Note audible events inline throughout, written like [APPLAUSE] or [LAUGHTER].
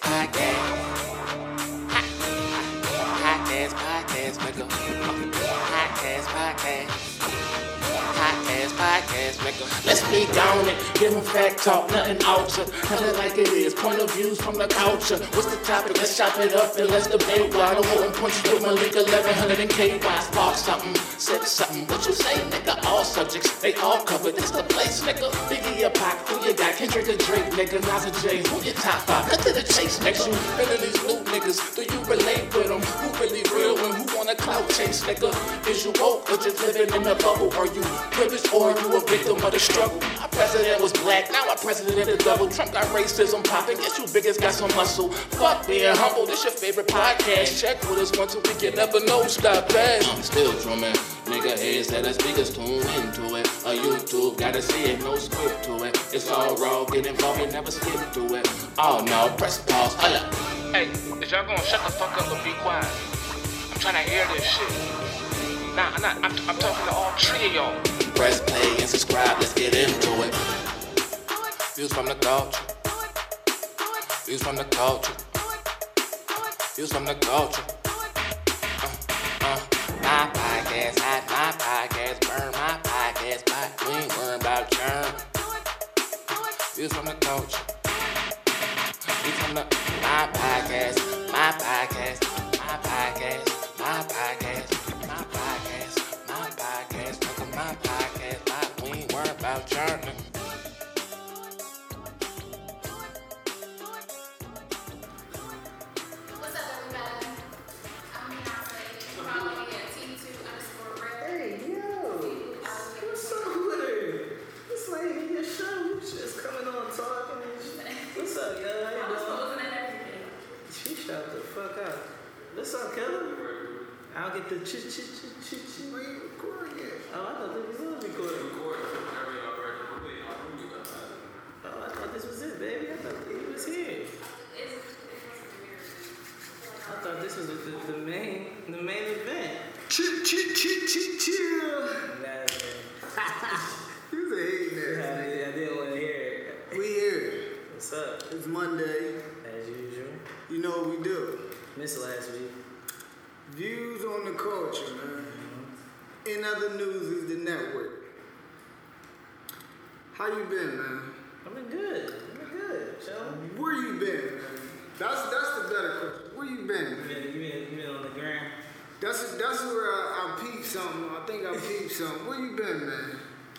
Podcast, Let's down it. Give them fact talk, nothing outside. Tell it like it is. Point of views from the culture. What's the topic? Let's chop it up and let's debate why the whole punch you my Malik 1100 and KY. Spark something, said something. What you say, nigga? All subjects, they all covered. This the place, nigga. Biggie or Pac, who you got? Kendrick or Drake, nigga. Nas or Jay, who your top five? Cut to the chase, next you. Better these new niggas. Do you relate with them? Who really real and who wanna clout chase, nigga? Is you woke or just living in a bubble? Are you privileged or are you a victim of the struggle? Our president was black, now our president is double. Trump got racism popping, guess you biggest got some muscle. Fuck being humble, this your favorite podcast. Check with us once a week, you never know, stop that. I'm still drumming, nigga heads that us speakers tune into it. A YouTube, gotta see it, no script to it. It's all raw, get involved, you never skip to it. Oh no, press pause, holla. Hey, is y'all gonna shut the fuck up and be quiet? I'm trying to hear this shit. Nah, nah, I'm, I'm talking to all three of y'all. Press play and subscribe, let's get into it. Views from the culture. Views from the culture. Views from the culture. Uh, uh, my podcast, hot my podcast, burn my podcast, but we ain't worrying about churn. Views from the culture. What's up, Kelly? I don't get the chit chit chit chit chit. Where you recording it? Oh, I thought this was us recording. Oh, I thought this was it, baby. I thought he was here. I thought this was the, the, the main the main event. Chit chit chit chit chill. Nah, man. You a hating I, ass nigga. I didn't want to hear it. We here. What's up? It's Monday. As usual. You know what we do. Missed last week. Views on the culture, man. In other news is the network. How you been, man? I've been good. I've been good. Chillin'. Where you been, man? That's that's the better question. Where you been? You been, you been, you been on the ground? That's that's where I, I peeped something. I think I peeped something. Where you been, man?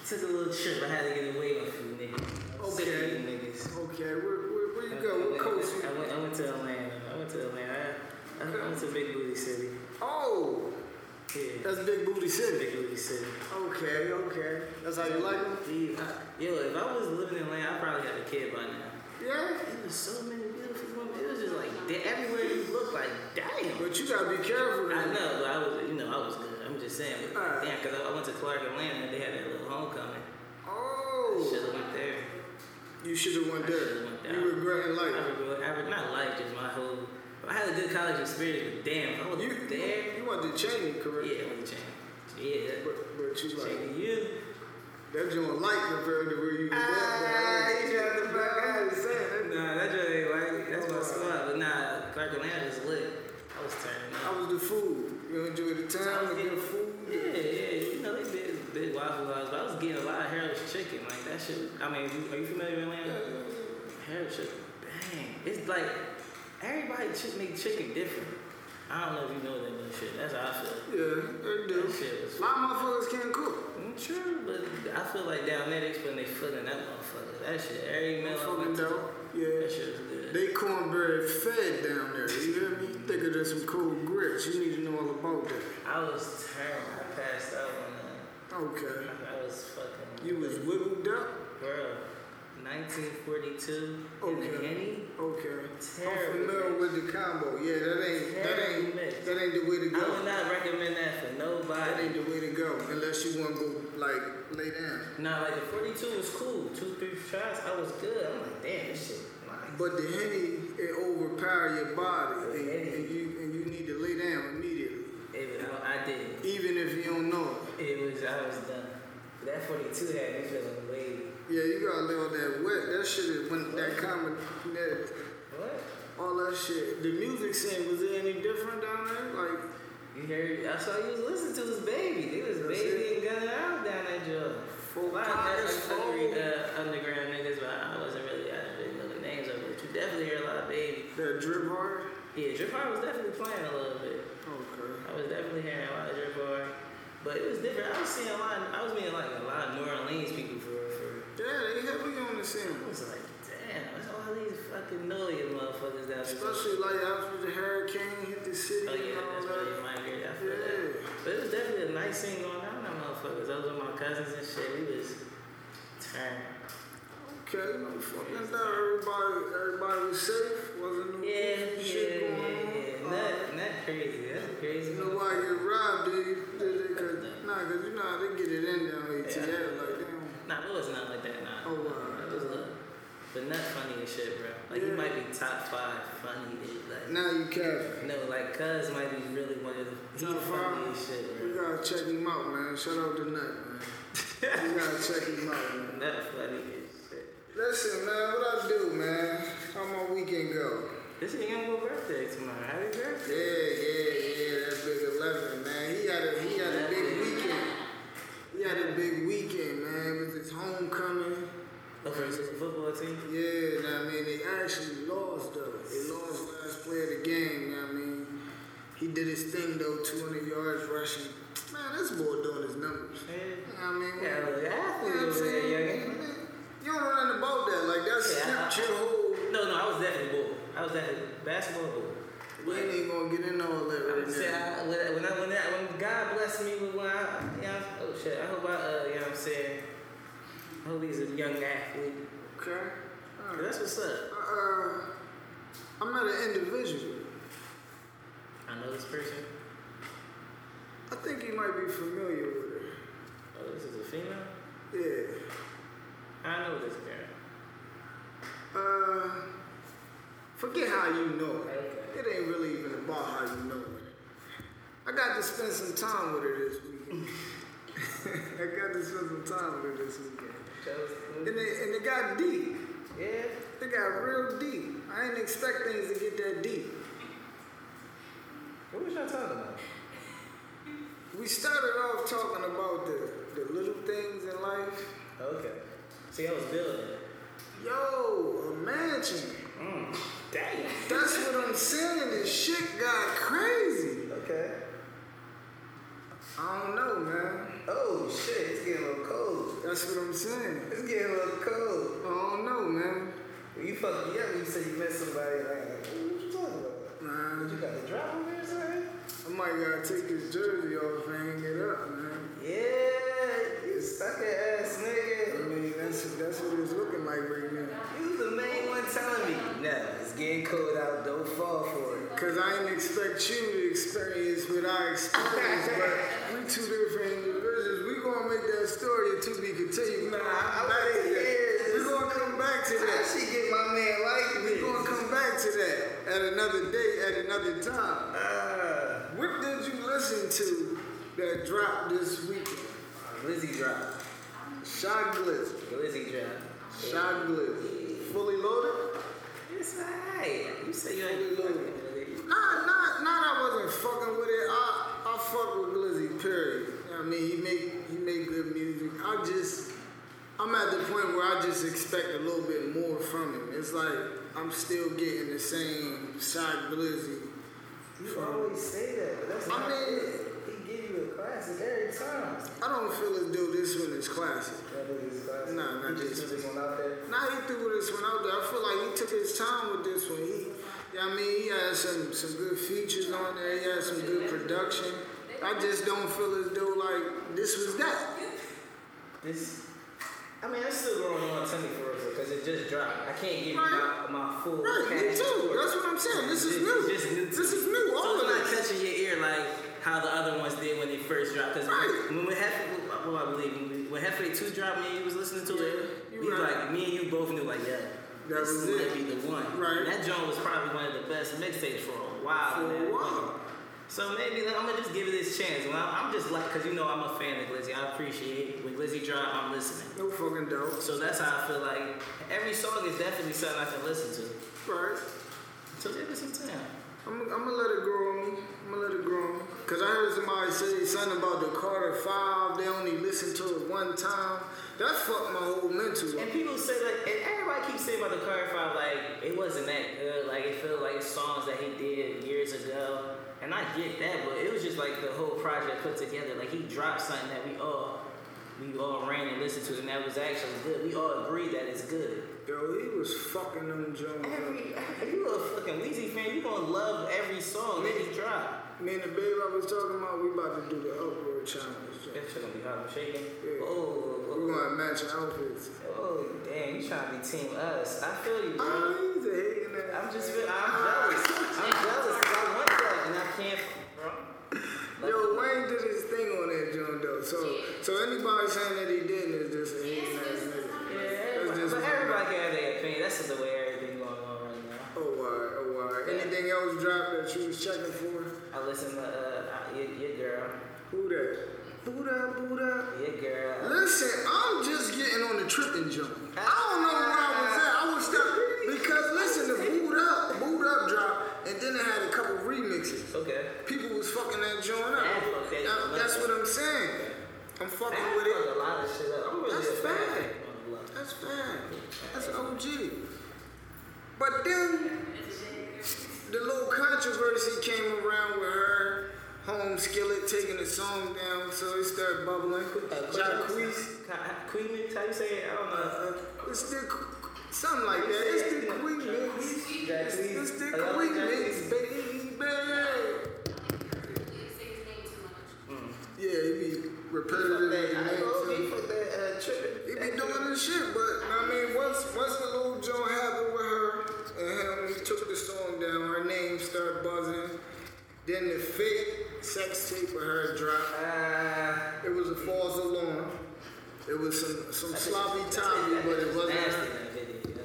Took a little trip. I had to get away from you niggas. Sick of Okay. you niggas. Okay, where where, where you I- go? I What went- coast I you? went, I went to Atlanta. I went to Atlanta. I, I went to Big Booty City. Oh, Yeah. that's Big Booty City. Big Booty City. Okay, okay. That's how you like them? Yeah, Yo, if I was living in Atlanta, I probably had a kid by now. Yeah. It was so many beautiful women. It was just like everywhere you look, like damn. But you gotta be careful. I now. know, but I was, you know, I was good. I'm just saying, but Alright. damn, because I, I went to Clark Atlanta and they had that little homecoming. Oh, Should have went there. you should have went there. there. You regretting I life. regret, I regret, not life, just my whole. I had a good college experience, but damn, if I was You, there. you went to Cheyney, correct? Yeah, I went to change. Yeah, But, but you like, checking you. that joint light compared to where you was at. Ah, boy. you got the fuck out. I'm Nah, that just ain't like that's my squad. But nah, Clark Atlanta is lit. I was turning How up. was the food? You enjoy the time, the good food? Yeah, yeah, you know they big, big waffle house, but I was getting a lot of Harold's chicken. Like that shit. I mean, are you familiar with Atlanta? Harold's chicken, bang. It's like everybody ch- make chicken different. I don't know if you know that new shit. That's how I feel. Yeah, they do. That shit was A lot of motherfuckers can't cook. Mm, True, but I feel like down there they putting their foot in that motherfucker. That shit, every meal Fucking dope. that Yeah. shit was good. They cornbread fed down there. You hear me? Think of this some cold grits. You need to know all about that. I was turned. I passed out on that. Okay. I was fucking. You was wiggled up? Bro, 1942 Okay. the Henny. Okay. Terrible. I'm familiar with the combo. Yeah, that ain't that ain't mix. that ain't the way to go. I would not recommend that for nobody. That ain't the way to go unless you want to go like lay down. Nah, like the 42 was cool. Two, three shots, I was good. I'm like, damn, this shit nice. But the henny it overpower your body, and, and you and you need to lay down immediately, It, I, I did. even if you don't know it. It was, I was done. That 42 had me feeling wavy. Yeah, you gotta lay on that wet. That shit is when that common that What? all that shit. The music scene was it any different down there? Like, You hear, That's all you was listening to this Baby. They was Baby it. and Gunning Out down that job. Full A lot of Tigers, that under, uh, underground niggas, but I wasn't really, I didn't really know the names of it. But you definitely hear a lot of Baby. that drip hard? Yeah, Drip Hard was definitely playing a little bit. Okay. I was definitely hearing a lot of Drip Hard. But it was different. I was seeing a lot, I was meeting like a lot of New Orleans people Yeah, they heavy on the scene. I was like, damn, what's all these fucking noise motherfuckers down there? Especially like after the hurricane hit the city Oh yeah, that's that. my weird. I feel that. But it was definitely a nice scene going on, that motherfuckers. I was with my cousins and shit. We was turned. Okay, no fucking doubt. Everybody, everybody was safe. Wasn't no Yeah, yeah, shit yeah, going on. yeah. Uh, Not, not crazy. That's crazy. Nobody get robbed, did you? Did they? Cause, nah, cause you know how they get it in down ATL. Yeah. Nah, it was not like that. Nah. Oh, wow. It was a, but not funny as shit, bro. Like he might be top five funny. Dude. Like Now you capping. no, like Cuz might be really one of the Top funny shit, You bro. gotta check him out, man. Shout out to Nut, man. you gotta [LAUGHS] check him out, man. Not funny as shit. Listen, man, what I do, man? How my weekend go? This is young boy birthday tomorrow. Happy birthday. yeah, yeah. Yeah. That big eleven, man. He had a he had a big weekend. He had a big weekend, man. It was his homecoming. Oh, for his football team. Yeah, know I mean, they actually lost though. They lost last play of the game. Know I mean, he did his thing though, 200 yards rushing. Man, this boy doing his numbers. Yeah. You know I mean, Yeah, you look, know athlete what I'm saying? youngin. Man, You don't know nothing about that. Like that's Yeah, I- your whole. No, no, I was definitely bull. I was definitely basketball bull. We ain't gonna get into all that right now. I, when, I, when, I, when, I, when God blessed me with one, I, oh shit, I hope I, uh, you know what I'm saying, I hope he's a young athlete. Okay. Right. That's what's up. Uh, I'm not an individual. I know this person. I think you might be familiar with her. Oh, this is a female? Yeah. I know this girl. Uh, forget how you know. It ain't really even about how you know her. I got to spend some time with her this weekend. [LAUGHS] I got to spend some time with her this weekend. And it, and it got deep. Yeah. It got real deep. I didn't expect things to get that deep. What was y'all talking about? We started off talking about the, the little things in life. Okay. See, I was building. Yo, a mansion. Mm. Damn. That's what I'm saying. This shit got crazy. Okay. I don't know, man. Oh shit, it's getting a little cold. That's what I'm saying. It's getting a little cold. I don't know, man. You fucked me up when you said you met somebody like, what you talking about? Man, You got the drop on there or something? I might gotta take this jersey off and hang it up, man. Yeah, you sucker ass nigga. I mean, that's that's what it's looking like right now. You the main one telling me. Getting cold out, don't fall for it. Cause I didn't expect you to experience what I experienced, but we two different individuals. We gonna make that story to be continued. Nah, We're I gonna come back to that. We're gonna come back to I that. should get my man like We're gonna come back to that at another day, at another time. Uh, What did you listen to that dropped this weekend? Glizzy drop. Shy Glizzy. Lizzie drop. Shy Glizzy. Fully loaded? It's alright. You say you ain't fucking with it. Nah, nah, nah. I wasn't fucking with it. I, I fuck with Glizzy. Period. You know I mean, he make he make good music. I just, I'm at the point where I just expect a little bit more from him. It's like I'm still getting the same side Glizzy. You always say that, but that's I not mean- it. He give you a classic every time. I don't feel as though this one is classic. Classic. Nah, not this one out there. Now he threw this one out there. I feel like he took his time with this one. He, yeah, I mean, he had some some good features on there. He had some good production. I just don't feel as though like this was that. This, I mean, I'm still growing on to me for real because it just dropped. I can't give you my, my full. Right, me too. That's what I'm saying. This is It's new. just new This is new. So All it's of not this. touching your ear like how the other ones did when they first dropped. Because Right. when we had, what I believe, when when Jefe Two dropped, me and you was listening to it. Yeah, we right. like me and you both knew like yeah. That this was might it. be the one. Right. And that joint was probably one of the best mixtapes for a while. For a while. So maybe like, I'm gonna just give it this chance. When I'm, I'm just like, cause you know I'm a fan of Glizzy. I appreciate it. When Glizzy drop, I'm listening. No fucking doubt. So that's how I feel like every song is definitely something I can listen to. Right. So give us some time. I'm, I'm gonna let it grow on me. I'm gonna let it grow on me. Cause I heard somebody say something about the Carter Five. They only listen to it one time. That fucked my whole mental. And people say like, and everybody keeps saying about the Carter Five, like it wasn't that good. Like it felt like songs that he did years ago. And I get that, but it was just like the whole project put together. Like he dropped something that we all, we all ran and listened to, and that was actually good. We all agreed that it's good. Yo, he was fucking them Jones. up. Every, if you a fucking Weezy fan, you gonna love every song that he dropped. Me and the babe I was talking about, we about to do the upward challenge. That shit gonna be hot. I'm shaking. Yeah. Oh, We're gonna match outfits. oh, damn, you trying to be team us? I feel you, bro. Ah, he's a hating ass. I'm just, feel- I'm jealous. I'm jealous because I want that, and I can't, bro. Yo, Wayne did his thing on that joint though. So, so anybody saying that he didn't is just a hating ass nigga. But everybody can have their opinion. That's just the way everything going on right now. Oh, why? Oh, why? Anything else dropped that you was checking for? I listen to uh, uh, your, your girl, Who that? Who that? your girl. Listen, I'm just getting on the tripping jump. I don't know where I was at. I was stuck because listen, the boot up, boot up drop, and then it had a couple remixes. Okay. People was fucking that joint up. That that's what I'm saying. I'm fucking with it. a lot of shit up. I'm really That's a fan. Fine. That's fine. That's OG. But then the little controversy came around with her home skillet taking the song down, so it started bubbling. Jacquees. Queen, how you say it? I don't know. Uh, it's the something like that. It's the Queen. It's, it's the Queen mix, baby. Yeah, he be repetitive. I know he put that uh, tripping. He be doing this shit, but I mean, once once the little joint happened with her and him, he took the song down. Her name started buzzing. Then the fake sex tape with her dropped. Uh, It was a false alarm. It was some some sloppy toppy, but it wasn't nasty in.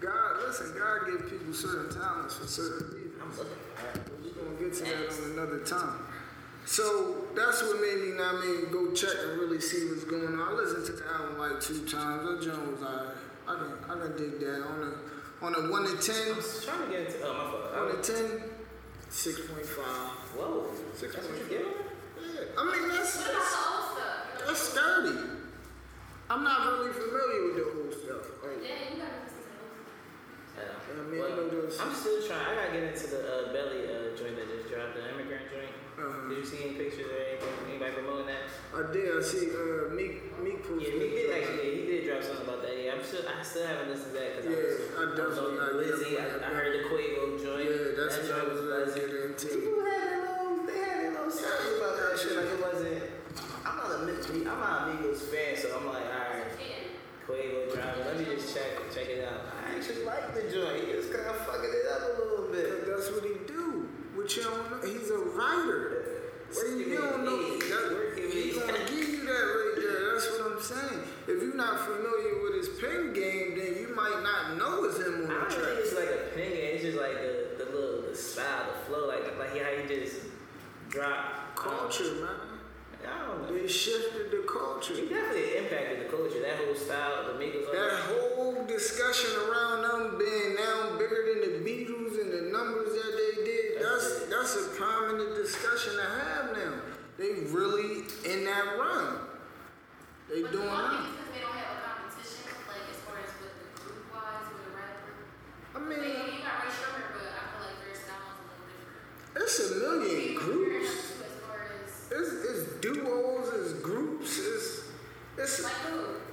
God, listen, God give people certain talents for certain reasons. We're gonna get to that on another time. So that's what made me, I mean, go check and really see what's going on. I listened to the album like two times. That joint was alright. I can, I can dig that. On a, on a one to I ten, was trying to get into. Oh, my fault. I on a was- ten, six point five. Whoa. Six That's what point you five. get? Yeah, I mean that's that's old stuff. It's sturdy. I'm not really familiar with the old stuff. Like, Yeah, you gotta listen to those. Yeah. I mean, I know those- I'm still trying. I gotta get into the uh, belly uh, joint that just dropped, the immigrant joint. Uh-huh. Did you see any pictures or anything? Anybody promoting that? I did. I see uh, Meek Meek posted. Yeah, he did actually. Yeah, he did drop something about that. Yeah, I'm still. I still haven't listened to that because Yeah, I I was, I definitely on Glizzy. I, I heard the Quavo joint. Yeah, that's that what I joint was was gonna get into. People had their little, they had their little songs about that shit. Like it wasn't. I'm not a Mi- I'm not a Migos fan, so I'm like, all right. Quavo driving. Let me just check it, check it out. I actually like the joint. He was kind of fucking it up a little bit. that's what he do. What you don't know, he's a writer. See, you don't know. That, he's gonna give you that right there. That's what I'm saying. If you're not familiar with his pen game, then you might not know it's him on the track. I don't think it's like a pen game. It's just like the, the little the style, the flow, like like how he just drop um, Culture, man. I don't know. They shifted the culture. He definitely impacted the culture. That whole style, the Migos. That. whole discussion around them being now bigger than discussion to have now. They really in that run. They But doing the that. because they don't have a competition, like as far as with the group wise with a rapper. I Like, mean, you got Rae Sremmurd, but I feel like their style is a little different. it's a million groups. as as It's, it's duos, it's groups, it's it's like who?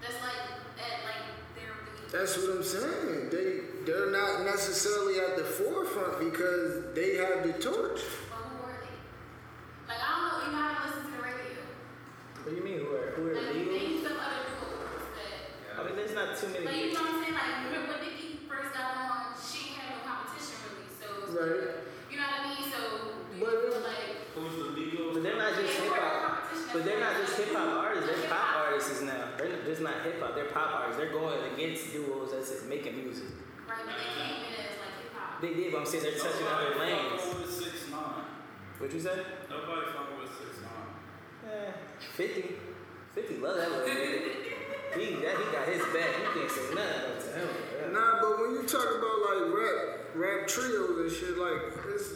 That's like at like they're that's what I'm saying. They they're not necessarily at the forefront because they have the torch. But who are they? Like I don't know. You know how to listen to the radio. What do you mean? Who are who are Like Migos? they some other groups that. I mean, there's not too many. Like you know what I'm saying? Like remember when Nicki first got on, she had no competition really. So Right. you know what I mean? So But- feel like Who's the Migos? But they're not just hip hop. competition But they're not just hip hop artists. They're Hip pop hop. artists now. They're not- just not hip hop. They're pop artists. They're going against duos that's just making music. right, but they came in as like hip hop. They did, but I'm saying they're touching other lanes. fucking with six nine. What you say? Nobody fucking with six nine. Eh, 50. 50 love that little nigga. He, that, he got his back. You can't say nothing to him. Nah, but when you talk about like rap, rap trios and shit. Like it's,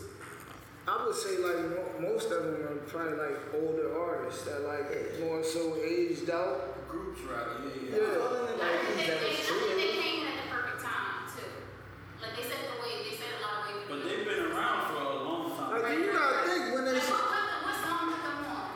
I would say like mo- most of them are probably like older artists that like more so aged out. Groups rather, yeah, yeah. Yeah. Other than I like think these they, that they, was I think they trio. came in at the perfect time too. Like they set the way, they set a lot of way. But they've been around for a long time. Like you gotta think when they Like, what, what, what song put them on?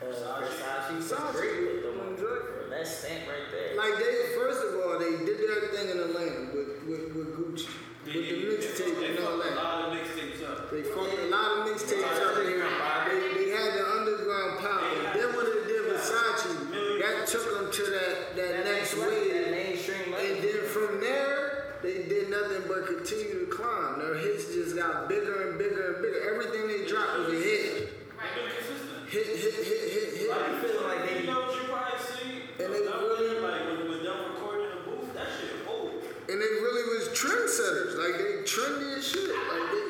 Uh, Versace was Versace. great with them. When Drake- That stamp right there. like they first of all they did their thing in Atlanta with with, with Gucci They, with the they, they, mixtape they and fucked all a that. lot of mixtapes up. They fucked a lot of mixtapes up there. They, they had the underground power. Then when they did Versace, that took them to that, that next wave. mainstream And then from there, they did nothing but continue to climb. Their hits just got bigger and bigger and bigger. Everything they dropped was a hit. They've been consistent. Hit, hit, hit, hit, hit. Like, you feeling like they- videos you probably see, And they really- like with, with them recording the booth, that shit old. And they really was trendsetters. Like they trendy as shit. Like they,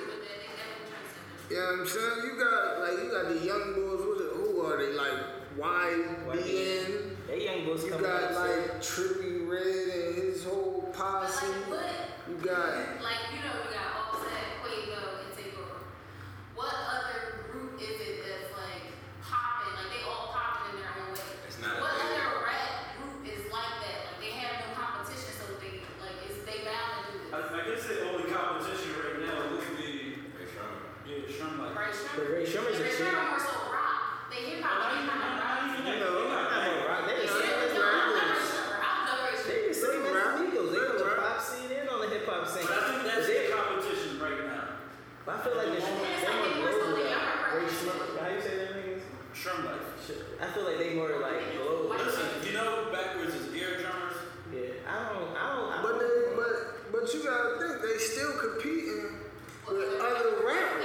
you know what I'm saying? You got like you got the young boys. What are- who are they? Like YBN. They young boys You got up. like Trippie Redd and his whole But posse. like what? You got Like you know, we got Offset, Quavo, and Takeoff. What other group is it that's like popping? Like they all popping in their own way. It's not a What big- other rap group is like that? Like they have no competition, so they like is they bound to do I, this? I guess the only competition right now would be yeah, Shrum like. Rae Sremmurd. But Rae Sremmurd's a Ray chick. Sherman more so rock. They hip hop, Not they even, kind of not, rock. not even that. You know, They got Nah, that. rock, they Yeah, the same. no, I'm not Rae Sremmurd. I love Ray They Sherman. the same as rap. the Migos. They They on the rap. pop scene and on the hip hop scene. But I think that's They- the competition right now. But I feel like they're, It's they're like more they were global. so though. young. Rae Sremmurd, how you say that niggas? Shrum life. I feel like they more like global. Listen, you know backwards is ear drummers. Yeah, I don't, I don't, I But don't. they, but, but you gotta think they still competing with other rappers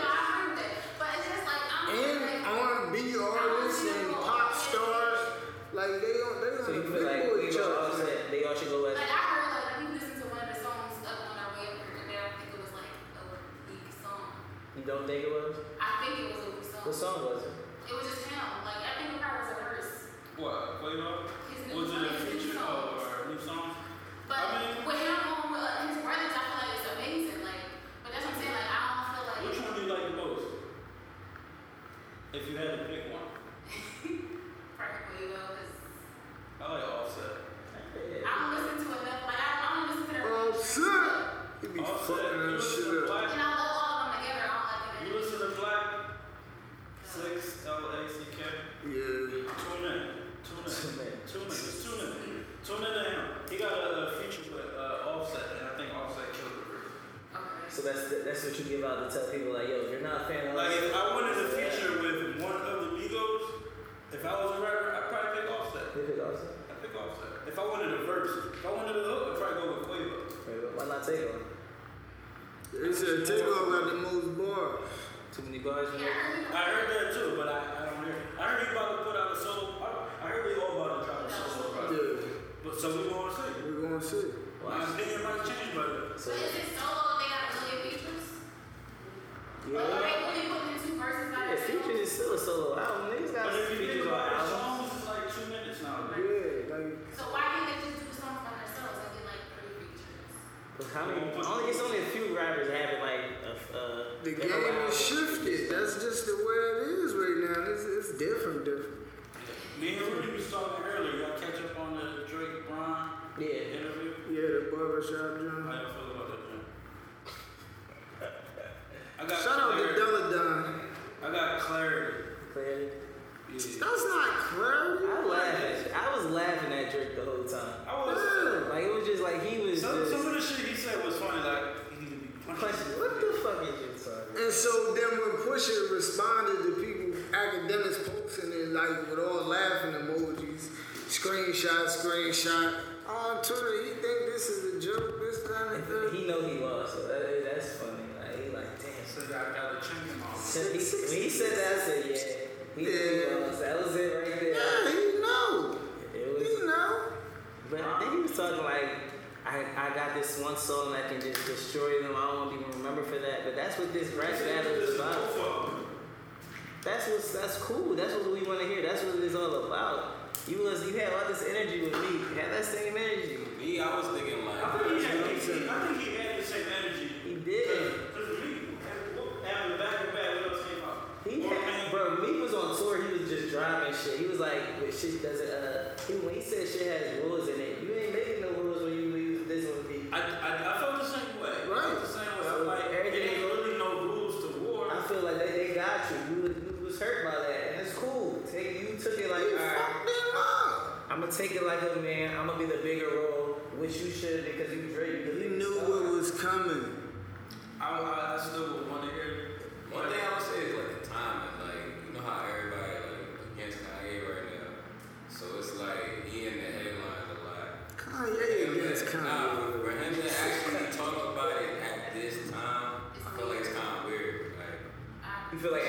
Like they on, they So on you feel like big boy we all said they all should go as. Like I heard like we listened to one of the songs up on our way up here, and I don't think it was like a weak song. You don't think it was? I think it was a weak song. What song was it? It was just him. Like I think it probably was a verse. What? Quavo? His new Was it a feature songs. or new song? But I mean- with him on with uh, his brothers, I feel like it's amazing. Like, but that's what I'm saying. Like I don't feel like. Which one do you like the most? If you had to pick one. [LAUGHS] Frank Quavo, 'cause I like Offset. I don't listen to enough. Like I, I don't listen to their. Oh shit! He be Offset. fucking You that listen shit to up. Black? And I love all of them together. I don't like them. You listen to Black? Six L A C K. Yeah. Tune in. Tune in. Tune in. Tune in. Just tune in. Tune in to him. He got a, a feature with uh, Offset, and I think Offset killed the group. Okay. So that's that's what you give out to tell people like, yo, if you're not a fan of Like if I wanted a feature with one of the Migos, if I was a rapper, I'd probably pick Offset. Pick Offset. I'd pick Offset. If I wanted a verse, if I wanted a hook, I'd probably go with Quavo. Wait, Why not take one? They said Takeoff got the most bars. Too many bars. you Yeah, know? I heard you. I heard that too, but I, I don't hear. I heard he about to put out a solo. I, I heard they all about to drop a solo project. Yeah. But so we gonna see. We're gonna see. My opinion might change, but So But is it solo? They got a million features. Or yeah, are they only putting two verses by yeah, themselves? features is still a solo album. Niggas got but if you think features on about it, albums. songs is like two minutes now. Yeah, like So why can't they just do the songs by themselves and get like three features? But how many? Only it's only a few rappers having like a. Uh, the they game have is albums. shifted. That's just the way it is right now. It's, it's different, different. Me and Rudy was talking earlier. Y'all catch up on the Drake Brown Yeah. interview. Yeah, the barbershop How joint. y'all feel about that? Jim? I got Shout out to clarity. Della Don. I got clarity. Clearly. Yeah. That's not clarity. I laughed. I was laughing at Drake the whole time. I was. Yeah. Like it was just like he was Some, just. some of the shit he said was funny. Like he could be punching. Question, what the fuck is you talking? And so then when Pusha responded to people, academics posting it like with all laughing emojis, screenshot, screenshot. On Twitter, he think this is a joke, this, and And that. he know he lost, so that, that's funny. Like he like damn. so I got a chink in my arm. So he, when he said that, I said yeah. He, Yeah. lost. That was it right there. Yeah, he know. It was. He know. But I think he was talking like, I, I got this one soul and I can just destroy them. I won't even remember for that. But that's what this rap battle is about. That's what's that's cool. That's what we want to hear. That's what it's all about. You was you had all this energy with me. You had that same energy. Me, I was thinking like. I think he had, he, he, I think he had the same energy. He did. Because me, back and back, we don't about. Had, bro, me was on tour. He was just driving shit. He was like, shit doesn't. Uh, he, when he said shit has rules in it, wish you should because you Drake. You knew what was coming. I, I, I still would want to hear. One thing I would say is like the timing. Like you know how everybody like against Kanye right now, so it's like he in the headlines a lot. Kanye against Nah, Kanye. for him to actually talk about it at this time, I feel like it's kind of weird. Like, You feel like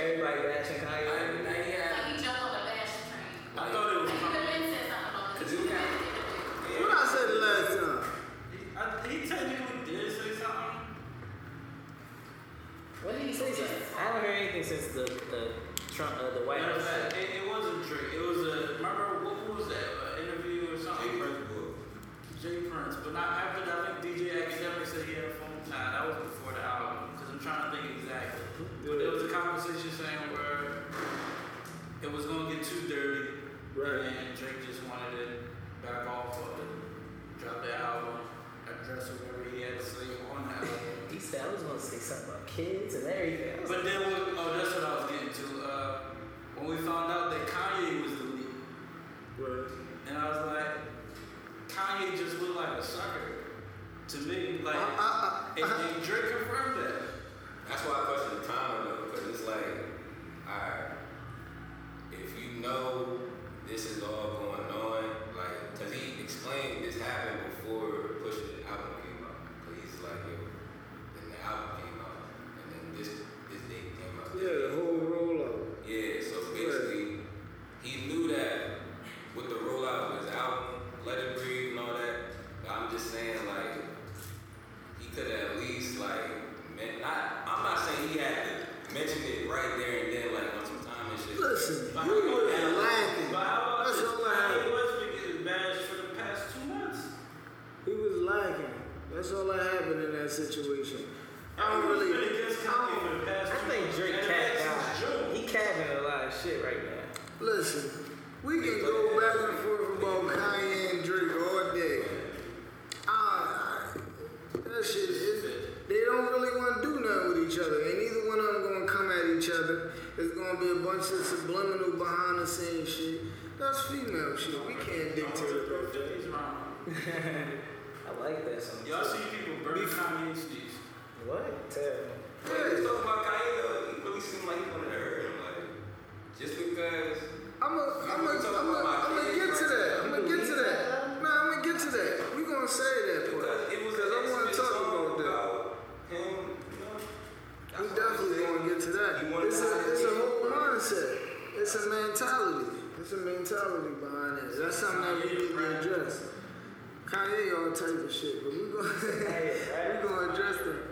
Kanye all type of shit, but we gonna [LAUGHS] we gonna address that.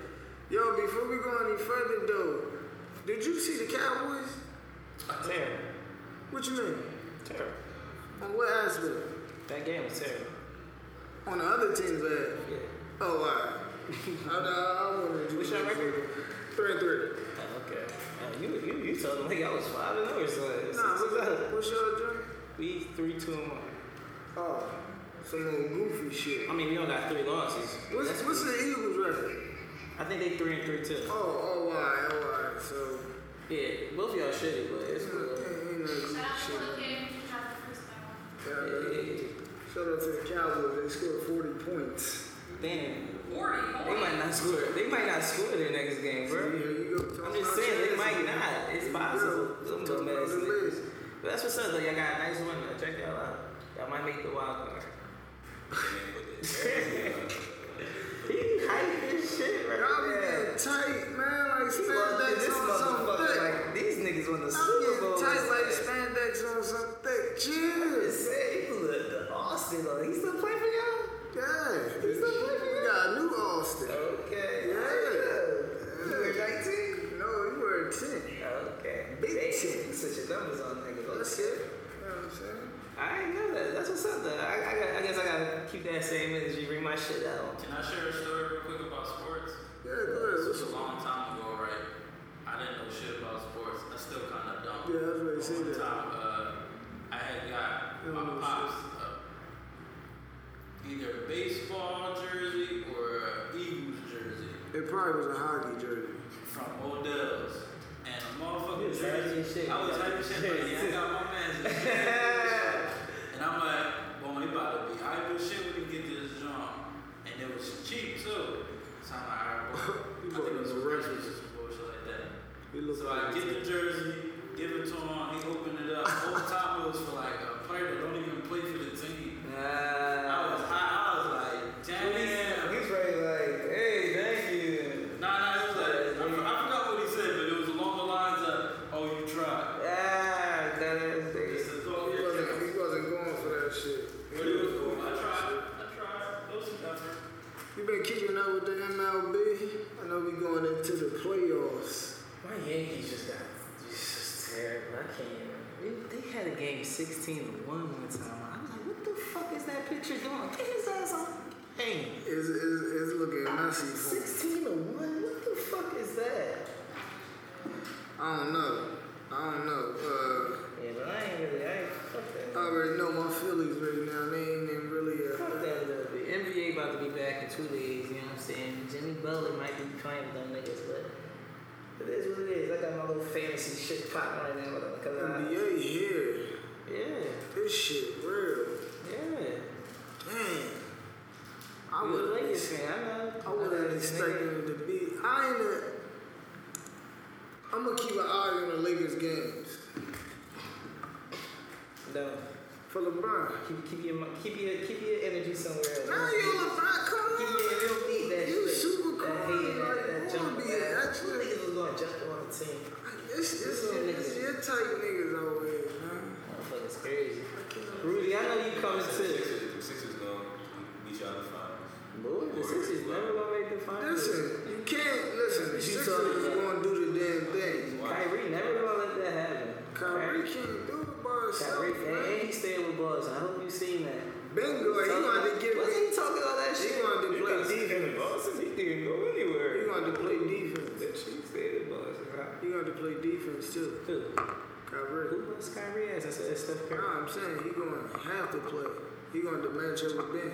Yo, before we go any further though, did you see the Cowboys? Terrible. What you mean? Terrible. On what aspect? That game was terrible. On the other team's bad. Yeah. Oh, wow. [LAUGHS] I, I, I wanted to What's your record? Three and three. Oh, okay. Uh, you, you, you told them like I was five and or something. Nah, what's, oh. what's your drink? We three, two, and one. Oh, some old goofy shit. I mean, we don't got three losses. What's, That's what's the Eagles record? I think they three and three too. Oh, oh, all right, all right. So, Yeah, both of y'all shitty, but it's cool. ain't no goofy Shout out to shit. Lil Kim, who dropped the. Yeah, Yeah, man. yeah, yeah. Shout out to the Cowboys. They scored 40 points. Damn. 40, They might not score. They might not score their next game, bro. you. I'm just saying they might not. It's possible. Some Talk dumb about ass the niggas. But that's what's up though. Y'all got a nice one. though. Check y'all out. Y'all might make the wild card. He hype this shit tight, man. Like spandex on thick. like these niggas want the Super Bowl. tight like spandex on some thick. Cheers. look, the Austin. He still for y'all? Yeah. He for y'all? got a new Austin. Okay. Yeah. You were 19? No, you were 10. Okay. Big ten. you Switch your numbers on. You know what I'm saying? I ain't know that. That's what's up, though. I, I, got, I guess I gotta keep that same energy, bring my shit out. Can I share a story real quick about sports? Yeah, go ahead. This was a long time ago, right? I didn't know shit about sports. I still kind of don't. Yeah, that's what he said. One that. time, uh, I had got You don't my know pops uh, either a baseball jersey or a Eagles jersey It probably was a hockey jersey. from Odell's. And a motherfucking was shit. I was hyping shit, like, yeah, I got my man's [LAUGHS] And I'm like, boy, he about to be hyping shit when he get this joint. And it was cheap too. So I'm like, alright, boy. [LAUGHS] I think it was a. Christmas or some bullshit like that. So I get the jersey, give it to him, he opened it up. Whole top it was for like a player that don't even play for the team. [LAUGHS] I was high, I was like, damn. He's right like, hey, thank you. Nah, nah, it was like, I, for- I forgot what he said, but it was along the lines of, oh, you tried. Ah, that is It's it. a thought, he yeah, wasn't, he wasn't going for that shit. But it was cool. I tried. I tried. It was some effort. You been keeping up with the MLB? I know we going into the playoffs. My Yankees just got just terrible. I can't even. They, they had a game 16 to 1 one time. I was like, what the fuck is that picture doing? Get his ass on game. It's, it's, it's looking messy 16 to 1? What the fuck is that? I don't know. I don't know. Uh, Yeah, but I ain't really, I ain't, fuck I that. already know my feelings right now. They ain't even really. Fuck Uh, that a little bit. NBA about to be back in two days, you know what I'm saying? Jimmy Butler might be playing with them niggas, but it is what it is. I got my little fantasy shit popping right now. Cause I, NBA here. Yeah, This shit real. yeah. Damn. I would. Lakers fan, I know. I wasn't expecting it to be. I ain't. A, I'm gonna keep an eye on the Lakers games No. for LeBron. Keep, keep your keep your keep your energy somewhere else. Now you LeBron, come Keep on. your, you that You shit. super that cool, that, like, that wanna jump. be That, actually- niggas was to jump on the team. It's, it's, it's your type niggas over here, man. Motherfuckers crazy. Rudy, I know you coming too. Sixers, the Sixers gonna beat y'all in the finals. Boy, the Sixers never gonna make the finals. Listen, you can't listen. The You Sixers talking is gonna do the damn thing. Kyrie never gonna let that happen. Kyrie can't do it by himself, Kyrie, and, man. and he stayed with Boston. I hope you seen that. Bingo, he gonna have to get. Wasn't he talking all that He shit? gonna have to play defense. in Boston. He didn't go anywhere. He gonna play defense. That shit stayed in Boston. He gonna have to play defense too. Who? Kyrie. Who was Kyrie as? That's, that's Steph Curry. Nah, I'm saying he gonna have to play. He gonna demand match up with uh, Ben.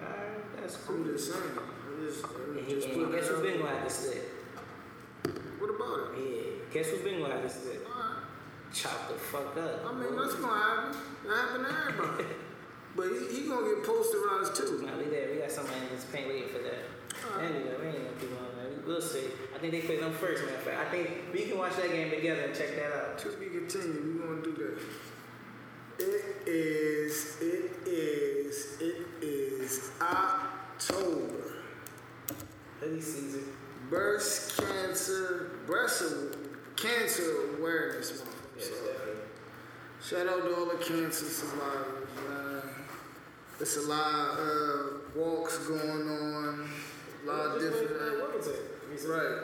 Alright, that's cool. I'm just saying. I'm just, I'm And, just and guess who's been gonna have to sit? What about it? Yeah. Guess who's been gonna have to sit? Alright. Chop the fuck up. I mean, that's gonna happen. That happen to everybody. [LAUGHS] but he, he gonna get posterized too. Nah, we there. We got somebody in this paint waiting for that. Anyway, we ain't gonna keep on that. We'll see. I think they play them first, matter of fact. I think we can watch that game together and check that out. To be continued, we gonna do that. It is, it is, it is October. Hoodie season. Breast cancer, breast cancer awareness month. Yeah, So, shout out to all the cancer survivors, man. It's a lot of uh, walks going on, a lot of different. Right.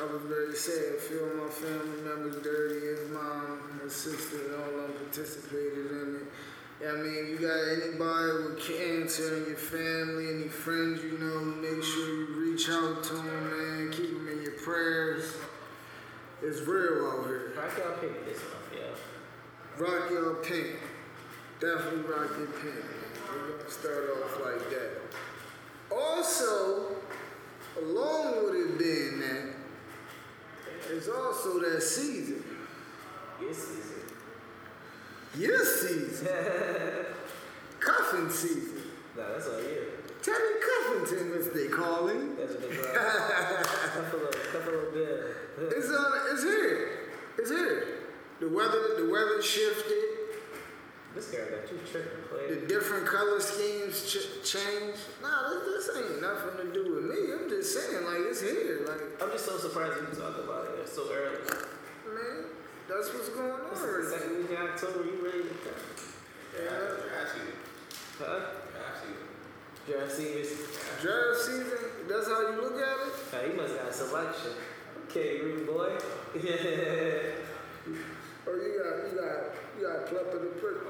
I was very sad. A few of my family members dirty. His mom, his sister, and all of them participated in it. I mean, you got anybody with cancer in your family, any friends you know, make sure you reach out to them, man. Keep them in your prayers. It's real out here. Rock y'all pick this month, yo. Rock your pink. Definitely rock your pink. We're gonna start off like that. Also, along with it being that, it's also that season. This season. Your season. Cuffing season. Nah, that's all year. Terry Cuffington, as they call him. That's what they call it. Couple of, bill. It's uh, it's here. It's here. The weather, the weather shifted. This guy got you tripping, players. The different color schemes ch- change. Nah, this, this ain't nothing to do with me. I'm just saying, like, it's here. Like, I'm just so surprised you talk about it so early. man, that's what's going on. This is the second week in October. You ready to come? Yeah. Actually, Huh? actually, Draft series. Draft season, that's how you look at it? Nah, you must got a selection. Okay, rude boy. Yeah. [LAUGHS] Or you got, you got, you got plethora of prick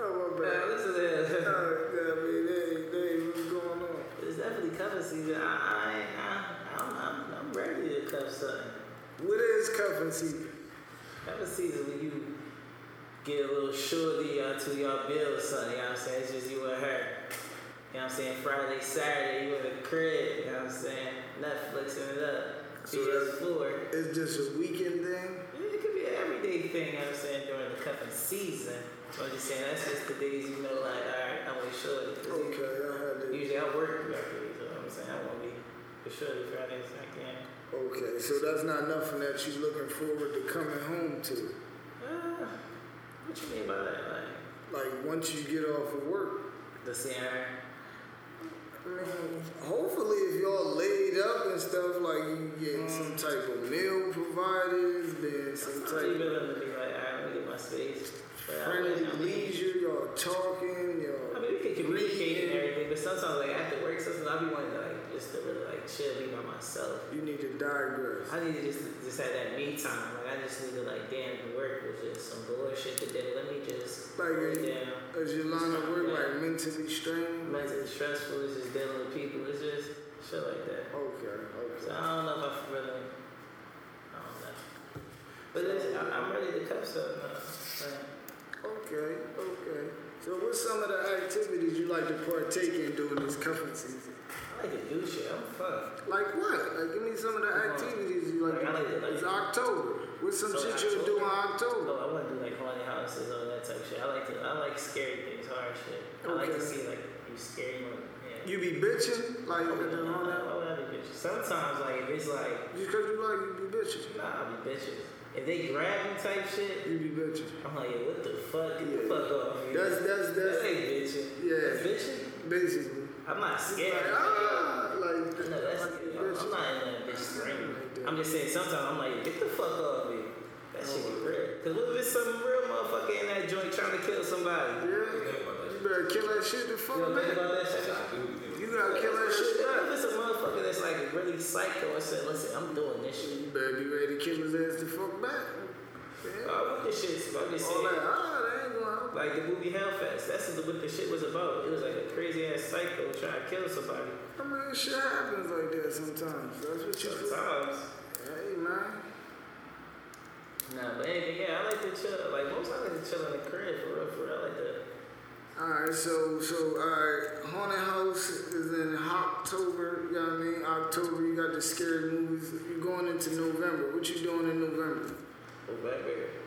Oh, my Man, bad. listen to this. Uh, yeah, I mean, they, ain't- they ain't what's going on. It's definitely cuffing season. I, I, I, I'm, I'm, I'm ready to cuff something. What is cuffing season? Cuffing season when you get a little shorty onto your bill or something, you know what I'm saying? It's just you and her. You know what I'm saying? Friday, Saturday, you in the crib, you know what I'm saying? Netflixing it up. So that's- PS4. It's just a weekend thing? It could be an everyday thing, you know what I'm saying, during the cuffing season. So I'm just saying, that's just the days you know, like, all right, I'm with shorty. Okay, I had to. Usually I work throughout the week, so I'm I'm saying? I won't be sure the Fridays I can. Okay, so that's not nothing that she's looking forward to coming home to. What you mean by that? Like Like once you get off of work. the CNR? I mean, hopefully if y'all laid up and stuff, like you get some mm. type of meal provided, then some type really of willing to be like, me get my space. But I friendly I leisure, y'all talking, y'all. I mean, we can communicate and everything, but sometimes like after work, sometimes I'll be wanting to like just to really like chill, be by myself. You need to digress. I need to just just have that me time. Like I just need to like, damn, the work was just some bullshit today. Let me just Like, you- down. Is your line of work like mentally strained? Mentally stressful. It's just dealing with people. It's just shit like that. Okay, So okay. I don't know if I really. I don't know. But it's, I, I'm ready to cut stuff now. Like, Okay, okay. So what's some of the activities you like to partake in during this cuffing season? I like to do shit. I'm fun. Like what? Like give me some of the activities you like. Like, like to to, do. like- It's October. What's some So shit you'll do in October? I want to do like haunted houses, all that type of shit. I like to. I like scary things, horror shit. I like to see like you scary. Like, yeah. You be bitching like Oh, the no, haunted I would have bitch. Sometimes, like, if it's like, Just cause you like you be bitching. nah, I'll be bitches. If they grab me type shit, You be bitching. I'm like, yeah, what the fuck? Get Yeah. the fuck off me. That's that's that that's ain't bitching. Yeah. That's bitching. basically. I'm not scared. like ah, like No, that's, like I'm. I'm not in that bitch screaming. Like. I'm just saying, sometimes I'm like, get the fuck off me. That shit get real. Cause what if it's some real motherfucker in that joint trying to kill somebody? Yeah, you better kill that shit the fuck don't think back. about that shit? You gotta kill that shit What back. if it's a motherfucker that's like really psycho and said, listen, I'm doing this shit. You better be ready to kill his ass the fuck back. Yeah. Oh, what this shit? I'm just All saying. that, ah, that Like the movie Hellfest, that's what the shit was about. It was like a crazy ass psycho trying to kill somebody. I mean, shit happens like that sometimes. That's what you. Sometimes. Hey, man. Nah, but anything, yeah, I like to chill. Like most, I like to chill in the crib for real, for real. I like to. Alright, so, so, alright, Haunted House is in October, you know what I mean? October, you got the scary movies. You're going into November. What you doing in November? Oh, back bigger.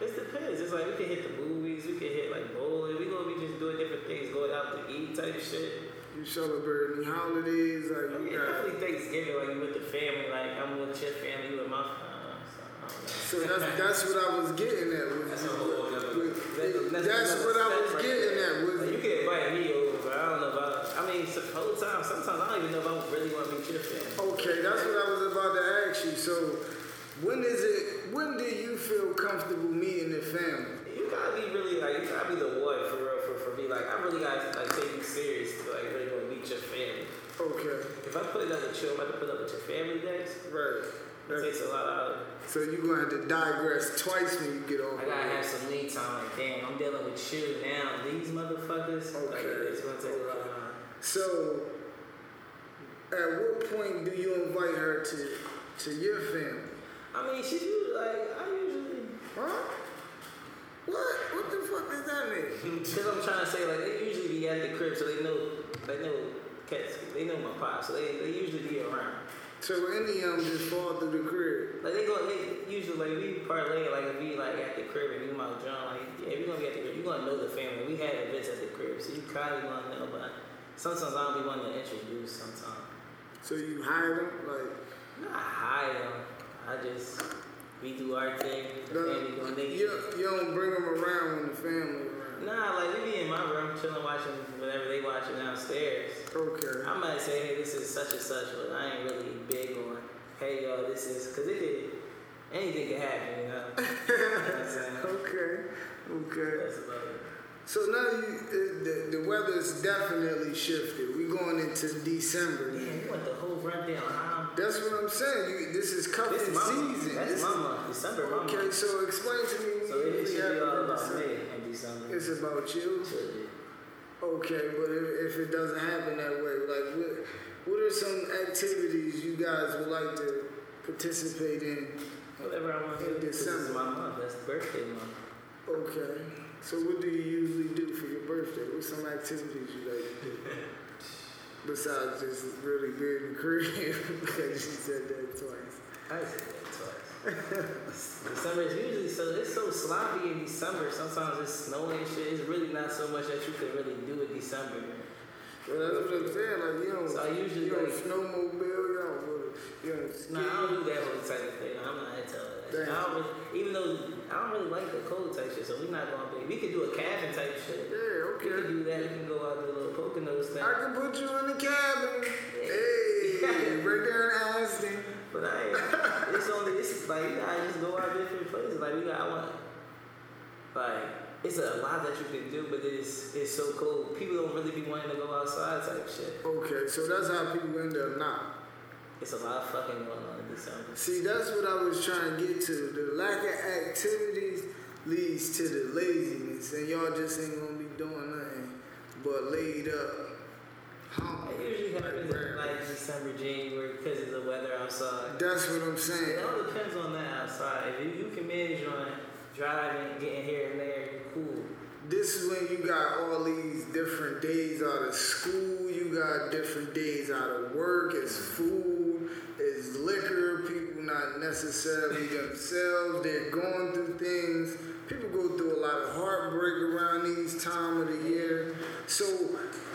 It depends. It's like we can hit the movies, we can hit like bowling, we gonna be just doing different things, going out to eat type shit. You celebrate any holidays? Like, I mean, you got. definitely Thanksgiving, like you with the family, like I'm with your family, you with my family. So, I don't know. So that's that's what I was getting at. With, That's a whole other- with- That- that's what I was right getting there. at. Was Like, you can invite me over, but I don't know about. I mean, so, the whole time, sometimes I don't even know if I really want to be your family. okay, that's what I was about to ask you. So, when is it? When do you feel comfortable meeting the family? You gotta be really like, you gotta be the one for real, for, for me. Like, I really gotta like take you serious to like really to meet your family. Okay, If I put it up with you, I'm about to put it up with your family next. right. It That's- takes a lot out of So you're gonna have to digress twice when you get off. I gotta have some me time. Like, damn, I'm dealing with you now. These motherfuckers. Like, Okay. it's gonna take a lot out. So, at what point do you invite her to to your family? I mean, she usually like, I usually. Huh? What? What the fuck does that mean? [LAUGHS] Cause I'm trying to say like they usually be at the crib, so they know they know cats. They know my pop, so they, they usually be around. So any of them just fall through the crib. Like they go, they usually like we parlay like if we like at the crib and you my John, like yeah, we gonna be at the crib. You gonna know the family. We had events at the crib, so you kinda gonna know. But sometimes I don't be wanting to introduce. Sometimes So you hire them like. not hire them. I just we do our thing. They. you, you don't bring them around when the family around. Nah, like we be in my room chilling, watching whatever they watching downstairs. Okay. I might say, hey, this is such and such, but I ain't really big on, hey, yo, this is, because it anything can happen, you know? [LAUGHS] you know what I'm saying? Okay. Okay. That's about it. So now you, the, the weather's definitely shifted. we going into December. Yeah, you want the whole rundown? That's what I'm saying. You, this is cuffing This is season. That's This my is-. December, Okay, so explain to me So it, be all about December. me in December. It's about you. Okay, but if, if it doesn't happen that way, like what, what are some activities you guys would like to participate in? Whatever I want to In do. This is December. my month. That's birthday month. Okay. So what do you usually do for your birthday? What's some activities you like to do? [LAUGHS] Besides just really being in the [LAUGHS] crib, because you said that twice. I said that twice. December is usually so it's so sloppy in December. Sometimes it's snowing and shit. It's really not so much that you can really do in December. Well, that's what I'm saying. Like you don't, So I usually you don't like- snowmobile, you don't, you don't ski. Nah, I don't do that whole type of thing. I'm not into that. Thank I don't really, even though I don't really like the cold type shit, so we're not gonna be. We could do a cabin type shit. Yeah, okay. We could do that. We can go out do a little Poconos thing. I can put you in the cabin. Hey, right there in Aston. But I ain't, it's only, it's like, you gotta just go out different places. Like, we got, I want, like, it's a lot that you can do, but it's, it's so cold. People don't really be wanting to go outside type shit. Okay, so that's how people end up not. It's a lot of fucking going on in December. See, that's what I was trying to get to. The lack of activities leads to the laziness, and y'all just ain't gonna be doing but laid up. It usually happens in like December, January because of the weather outside. That's what I'm saying. It all depends on that outside. If you, you can manage on driving, getting here and there, you're cool. This is when you got all these different days out of school, you got different days out of work, it's food, it's liquor, people not necessarily [LAUGHS] themselves, they're going through things. People go through a lot of heartbreak around these time of the year. So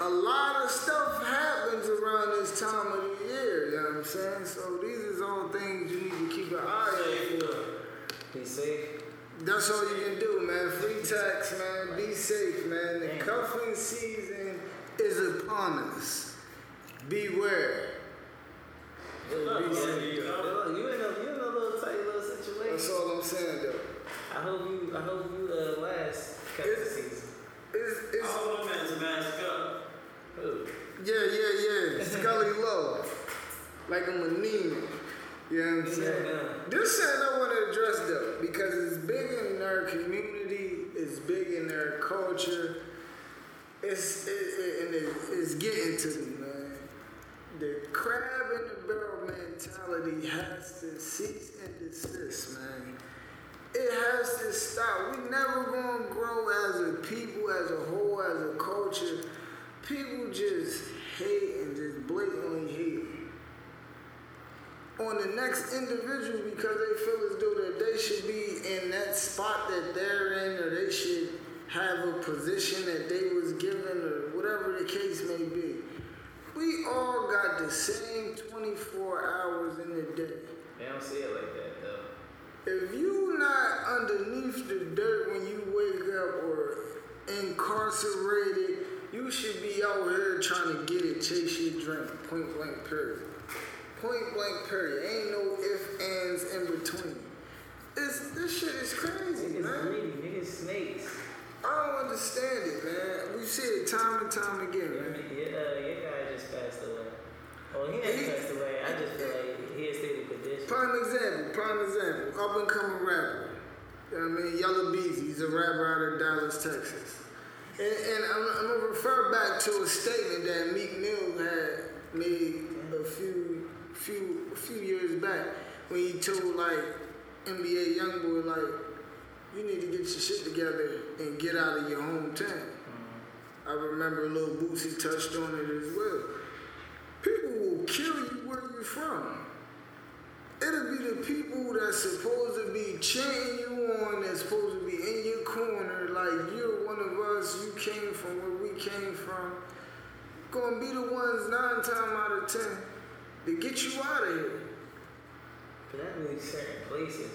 a lot of stuff happens around this time of the year, you know what I'm saying? So these is all things you need to keep an eye out for. Be safe. That's all you can do, man. Free tax, man. Be safe, man. The cuffing season is upon us. Beware. Good Be man. safe, Good though. luck. You in a, you in a little tight little situation. That's all I'm saying, though. I hope you, I hope you uh, last cut the It's- season. It's, I it's, hold my man's a mask up. Ooh. yeah, yeah, yeah. Scully [LAUGHS] Low. Like I'm anemic. You know what I'm saying? Yeah. This shit I want to address though, because it's big in our community, it's big in our culture. It's it, it, and it, it's getting to me, man. The crab in the barrel mentality has to cease and desist, man. It has to stop. We never gonna grow as a people, as a whole, as a culture. People just hate and just blatantly hate on the next individual because they feel as though that they should be in that spot that they're in or they should have a position that they was given or whatever the case may be. We all got the same 24 hours in the day. They don't see it like that. If you not underneath the dirt when you wake up or incarcerated, you should be out here trying to get it, chase your dream. Point blank period. Point blank period. Ain't no if, ands in between. It's, this shit is crazy, Niggas man. greedy, niggas snakes. I don't understand it, man. We see it time and time again, man. uh, your guy just passed away. Well, he hasn't He- passed away. I just feel like he has stayed in condition. Prime example, prime example, up and coming rapper. You know what I mean? Yella Beezy, he's a rapper out of Dallas, Texas. And, and I'm, I'm gonna refer back to a statement that Meek Mill had made a few, few, a few years back when he told like NBA YoungBoy like, you need to get your shit together and get out of your hometown. Mm-hmm. I remember Lil Boosie touched on it as well. Kill you where you're from. It'll be the people that's supposed to be cheering you on, that's supposed to be in your corner, like you're one of us, you came from where we came from. Gonna be the ones nine times out of ten to get you out of here. But that means certain places.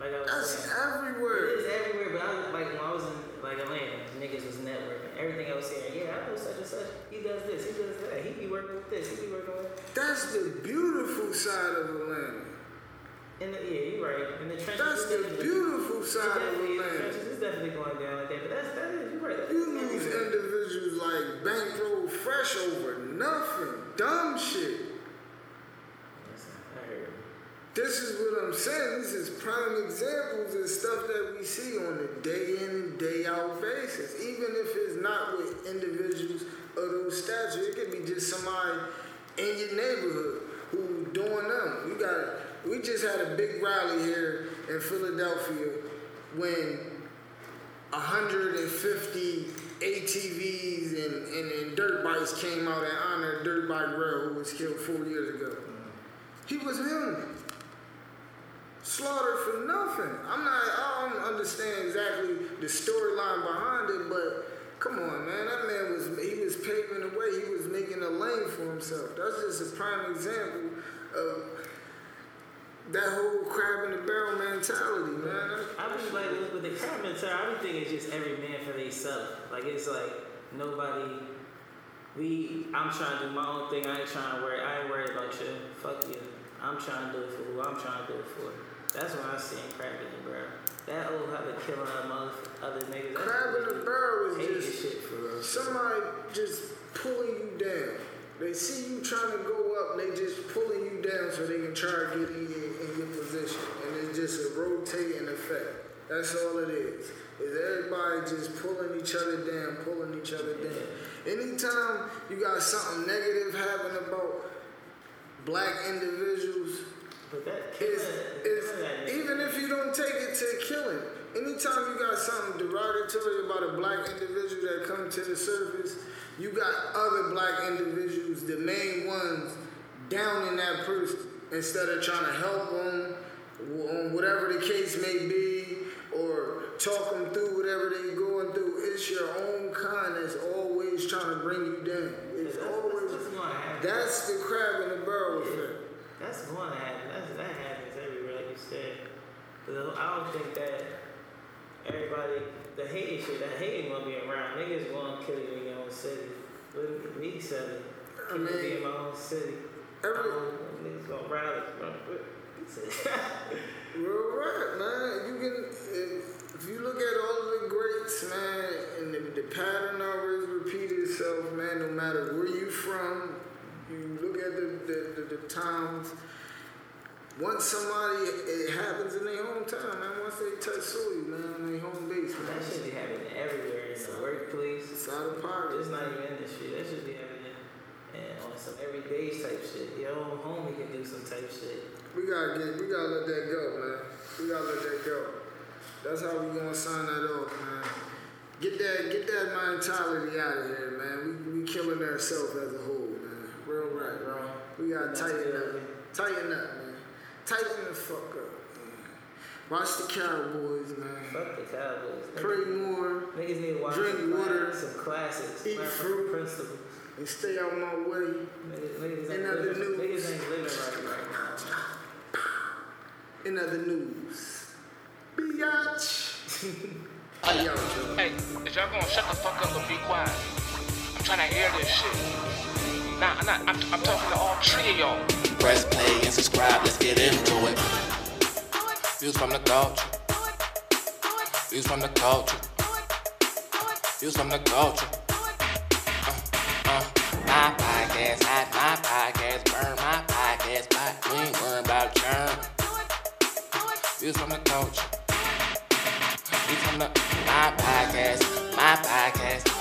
Like I was That's saying. It everywhere. is everywhere, but I was, like when I was in like Atlanta, niggas was networking. Everything was saying, yeah, I know such and such. He does this, he does that. He be working with this, he be working with. That's the beautiful side of Atlanta. In the, yeah, you're right. In the trenches, That's the beautiful side of Atlanta. trenches, it's definitely going down like that. But that's that is you're right. That's You lose individuals like bankroll fresh over nothing, dumb shit. This is what I'm saying. This is prime examples of stuff that we see on a day in and day out basis. Even if it's not with individuals of those stature, it could be just somebody in your neighborhood who doing them. You got we just had a big rally here in Philadelphia when 150 ATVs and, and, and dirt bikes came out in honor of Dirt Bike Rail, who was killed four years ago. He was him. Slaughtered for nothing. I'm not, I don't understand exactly the storyline behind it, but Come on, man. That man was he was paving the way. He was making a lane for himself. That's just a prime example of that whole crab in the barrel mentality, man. I be like with- the crab mentality. I be thinking it's just every man for themselves. Like it's like nobody. We. I'm trying to do my own thing. I ain't trying to worry. I ain't worried about you. Fuck you. I'm trying to do it for who I'm trying to do it for. That's what I see in crab in the barrel. That old to killing other other niggas. that's Crab in the barrel is just shit for real. somebody just pulling you down. They see you trying to go up, they just pulling you down so they can try to get in your, in your position. And it's just a rotating effect. That's all it is. Is everybody just pulling each other down, pulling each other down. Anytime you got something negative happening about black individuals, is, is killing that nigga. even if you don't take it to killing, anytime you got something derogatory about a black individual that come to the surface, you got other black individuals, the main ones, down in that person instead of trying to help them on whatever the case may be or talk them through whatever they're going through. It's your own kind that's always trying to bring you down. It's That's- always that's what's gonna happen. that's the crab in the barrel effect. That's going to happen. That's, that happens everywhere, like you said. But I don't think that everybody, the hating shit, that hating gonna be around. Niggas gonna kill you in your own city. Look, me said it. I People be in my own city. every- Niggas gonna rally. bro. He said- Real rap, man. You can if, if you look at all of the greats, man, and the, the pattern always repeat itself, man. No matter where you from, you look at the the, the, the towns. Once somebody it happens in their hometown, man. Once they touch soil, man, on their home base, man. that shit be happening everywhere in the workplace. It's out of pocket. It's not even industry. That should be happening and on some everyday type shit. Your own homie can do some type shit. We gotta get, we gotta let that go, man. We gotta let that go. That's how we gonna sign that off, man. Get that, get that mentality out of here, man. We, we killing ourselves as a whole, right, bro. We gotta tighten up, tighten up, man. Tighten the fuck up. Watch the Cowboys, man. Fuck the Cowboys. Niggas- Pray more Niggas need to watch Drink some, water. class- some classics. Eat learn from fruit. Principles. and stay out my way. Niggas, niggas, In other living, news. niggas ain't living right right now. In other news, biatch. [LAUGHS] Hey, yo, Hey, if y'all gonna shut the fuck up and be quiet, I'm trying to hear this shit. Nah, I'm. I'm, I'm talking to all three of y'all. Press play and subscribe, let's get into it. Views from the culture. Views from the culture. Views from the culture. Uh, uh, my podcast, hot my podcast, burn my podcast, my we ain't worrying about churn. Views from the culture. Views from the my podcast, my podcast,